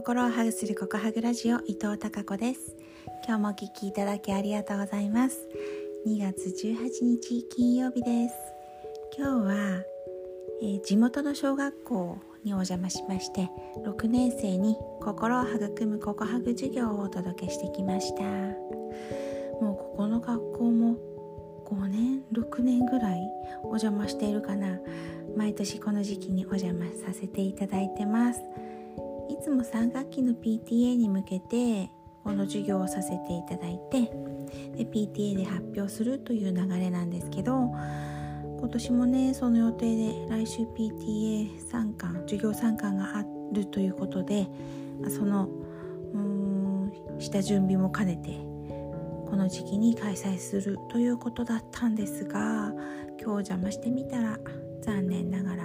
心をハグするココハグラジオ伊藤孝子です。今日もお聞きいただきありがとうございます。2月18日金曜日です。今日は、えー、地元の小学校にお邪魔しまして6年生に心を育むココハグ授業をお届けしてきました。もうここの学校も5年6年ぐらいお邪魔しているかな。毎年この時期にお邪魔させていただいてます。いつも3学期の PTA に向けてこの授業をさせていただいてで PTA で発表するという流れなんですけど今年もねその予定で来週 PTA 参観授業参観があるということでそのうん下準備も兼ねてこの時期に開催するということだったんですが今日お邪魔してみたら残念ながら、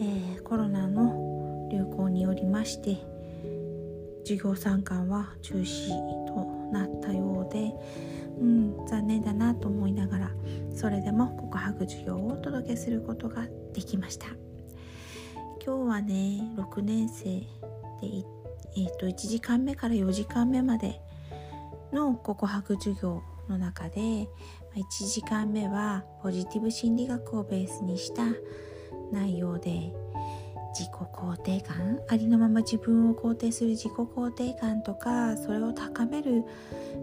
えー、コロナの流行によりまして授業参観は中止となったようで、うん、残念だなと思いながらそれでも告白授業をお届けすることができました。今日はね6年生で、えー、と1時間目から4時間目までの告白授業の中で1時間目はポジティブ心理学をベースにした内容で肯定感ありのまま自分を肯定する自己肯定感とかそれを高める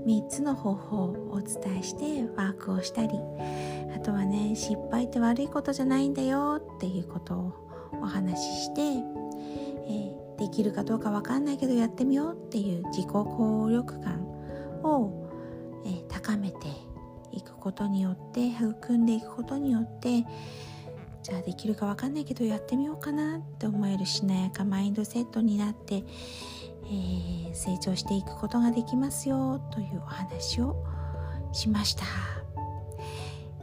3つの方法をお伝えしてワークをしたりあとはね失敗って悪いことじゃないんだよっていうことをお話しして、えー、できるかどうか分かんないけどやってみようっていう自己効力感を、えー、高めていくことによって育んでいくことによってじゃあできるか分かんないけどやってみようかなって思えるしなやかマインドセットになって、えー、成長していくことができますよというお話をしました。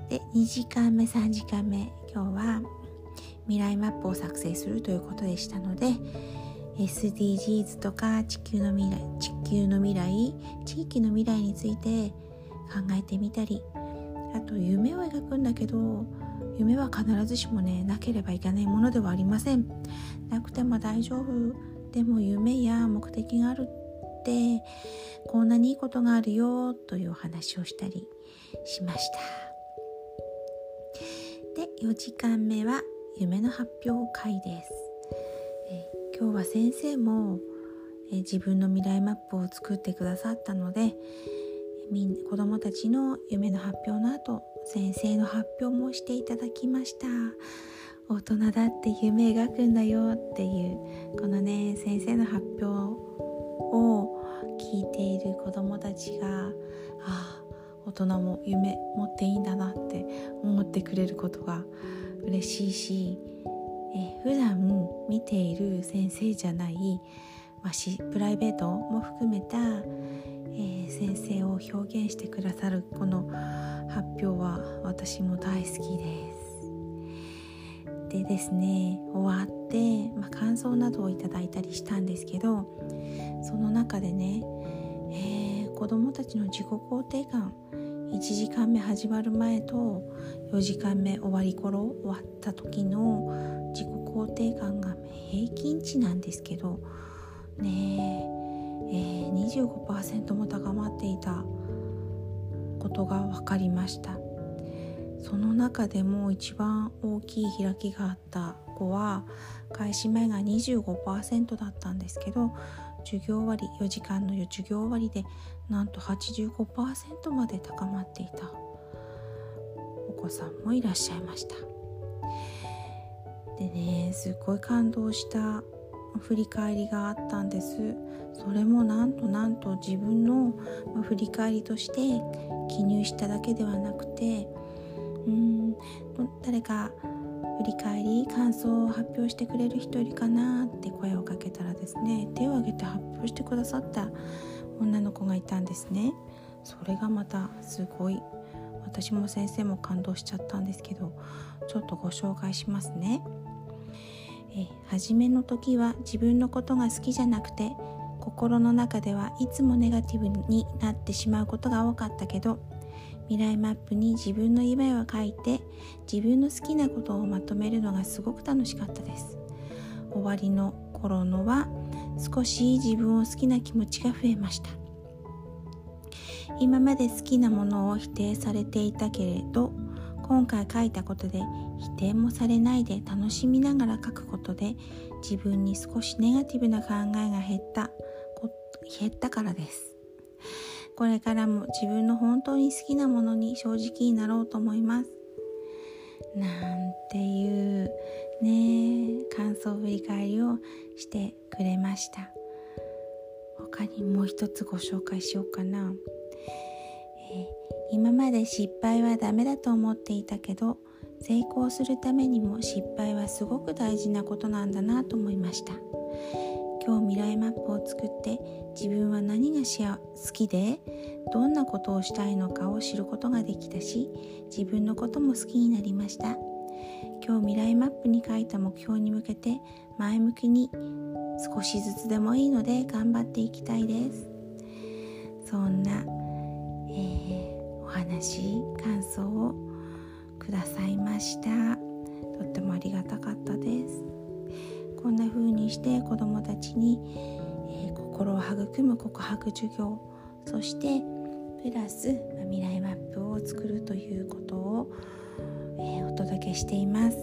で2時間目3時間目今日は未来マップを作成するということでしたので SDGs とか地球の未来地球の未来地域の未来について考えてみたりあと夢を描くんだけど夢は必ずしもねなければいけないものではありません。なくても大丈夫。でも夢や目的があるってこんなにいいことがあるよというお話をしたりしました。で4時間目は夢の発表会です。え今日は先生もえ自分の未来マップを作ってくださったので子どもたちの夢の発表の後先生の発表もしていただきました。大人だって夢描くんだよっていうこのね先生の発表を聞いている子どもたちがああ大人も夢持っていいんだなって思ってくれることが嬉しいしえ普段見ている先生じゃない、まあ、プライベートも含めた、えー、先生を表現してくださるこの発表は私も大好きです。でですね終わって、まあ、感想などをいただいたりしたんですけどその中でね、えー、子どもたちの自己肯定感1時間目始まる前と4時間目終わり頃終わった時の自己肯定感が平均値なんですけどねえー、25%も高まっていたことが分かりました。その中でも一番大きい開きがあった子は開始前が25%だったんですけど授業終わり4時間の授業終わりでなんと85%まで高まっていたお子さんもいらっしゃいました。でねすっごい感動した振り返りがあったんです。それもなんとなんと自分の振り返りとして記入しただけではなくてうん誰か振り返り感想を発表してくれる人いるかなって声をかけたらですね手を挙げて発表してくださった女の子がいたんですね。それがまたすごい私も先生も感動しちゃったんですけどちょっとご紹介しますね。え初めの時は自分のことが好きじゃなくて心の中ではいつもネガティブになってしまうことが多かったけど未来マップに自分の夢を書いて自分の好きなことをまとめるのがすごく楽しかったです。終わりの頃のは少し自分を好きな気持ちが増えました。今まで好きなものを否定されていたけれど今回書いたことで否定もされないで楽しみながら書くことで自分に少しネガティブな考えが減った減ったからです。これからも自分の本当に好きなものに正直になろうと思います。なんていうね感想振り返りをしてくれました。他にもう一つご紹介しようかな、えー、今まで失敗はダメだと思っていたけど成功するためにも失敗はすごく大事なことなんだなと思いました。今日未来マップを作って自分は何が好きでどんなことをしたいのかを知ることができたし自分のことも好きになりました。今日未来マップに書いた目標に向けて前向きに少しずつでもいいので頑張っていきたいです。そんな、話感想をくださいました。とってもありがたかったです。こんな風にして子どもたちに、えー、心を育む告白授業そしてプラス、ま未来マップを作るということを、えー、お届けしています。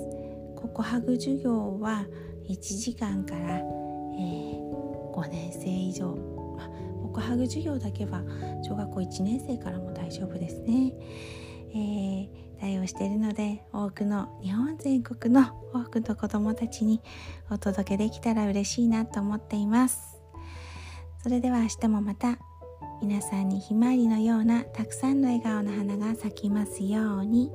告白授業は1時間から、えー、5年生以上、ま告白授業だけは小学校1年生からも大丈夫ですね、えー、対応しているので多くの日本全国の多くの子どもたちにお届けできたら嬉しいなと思っていますそれでは明日もまた皆さんにひまわりのようなたくさんの笑顔の花が咲きますように。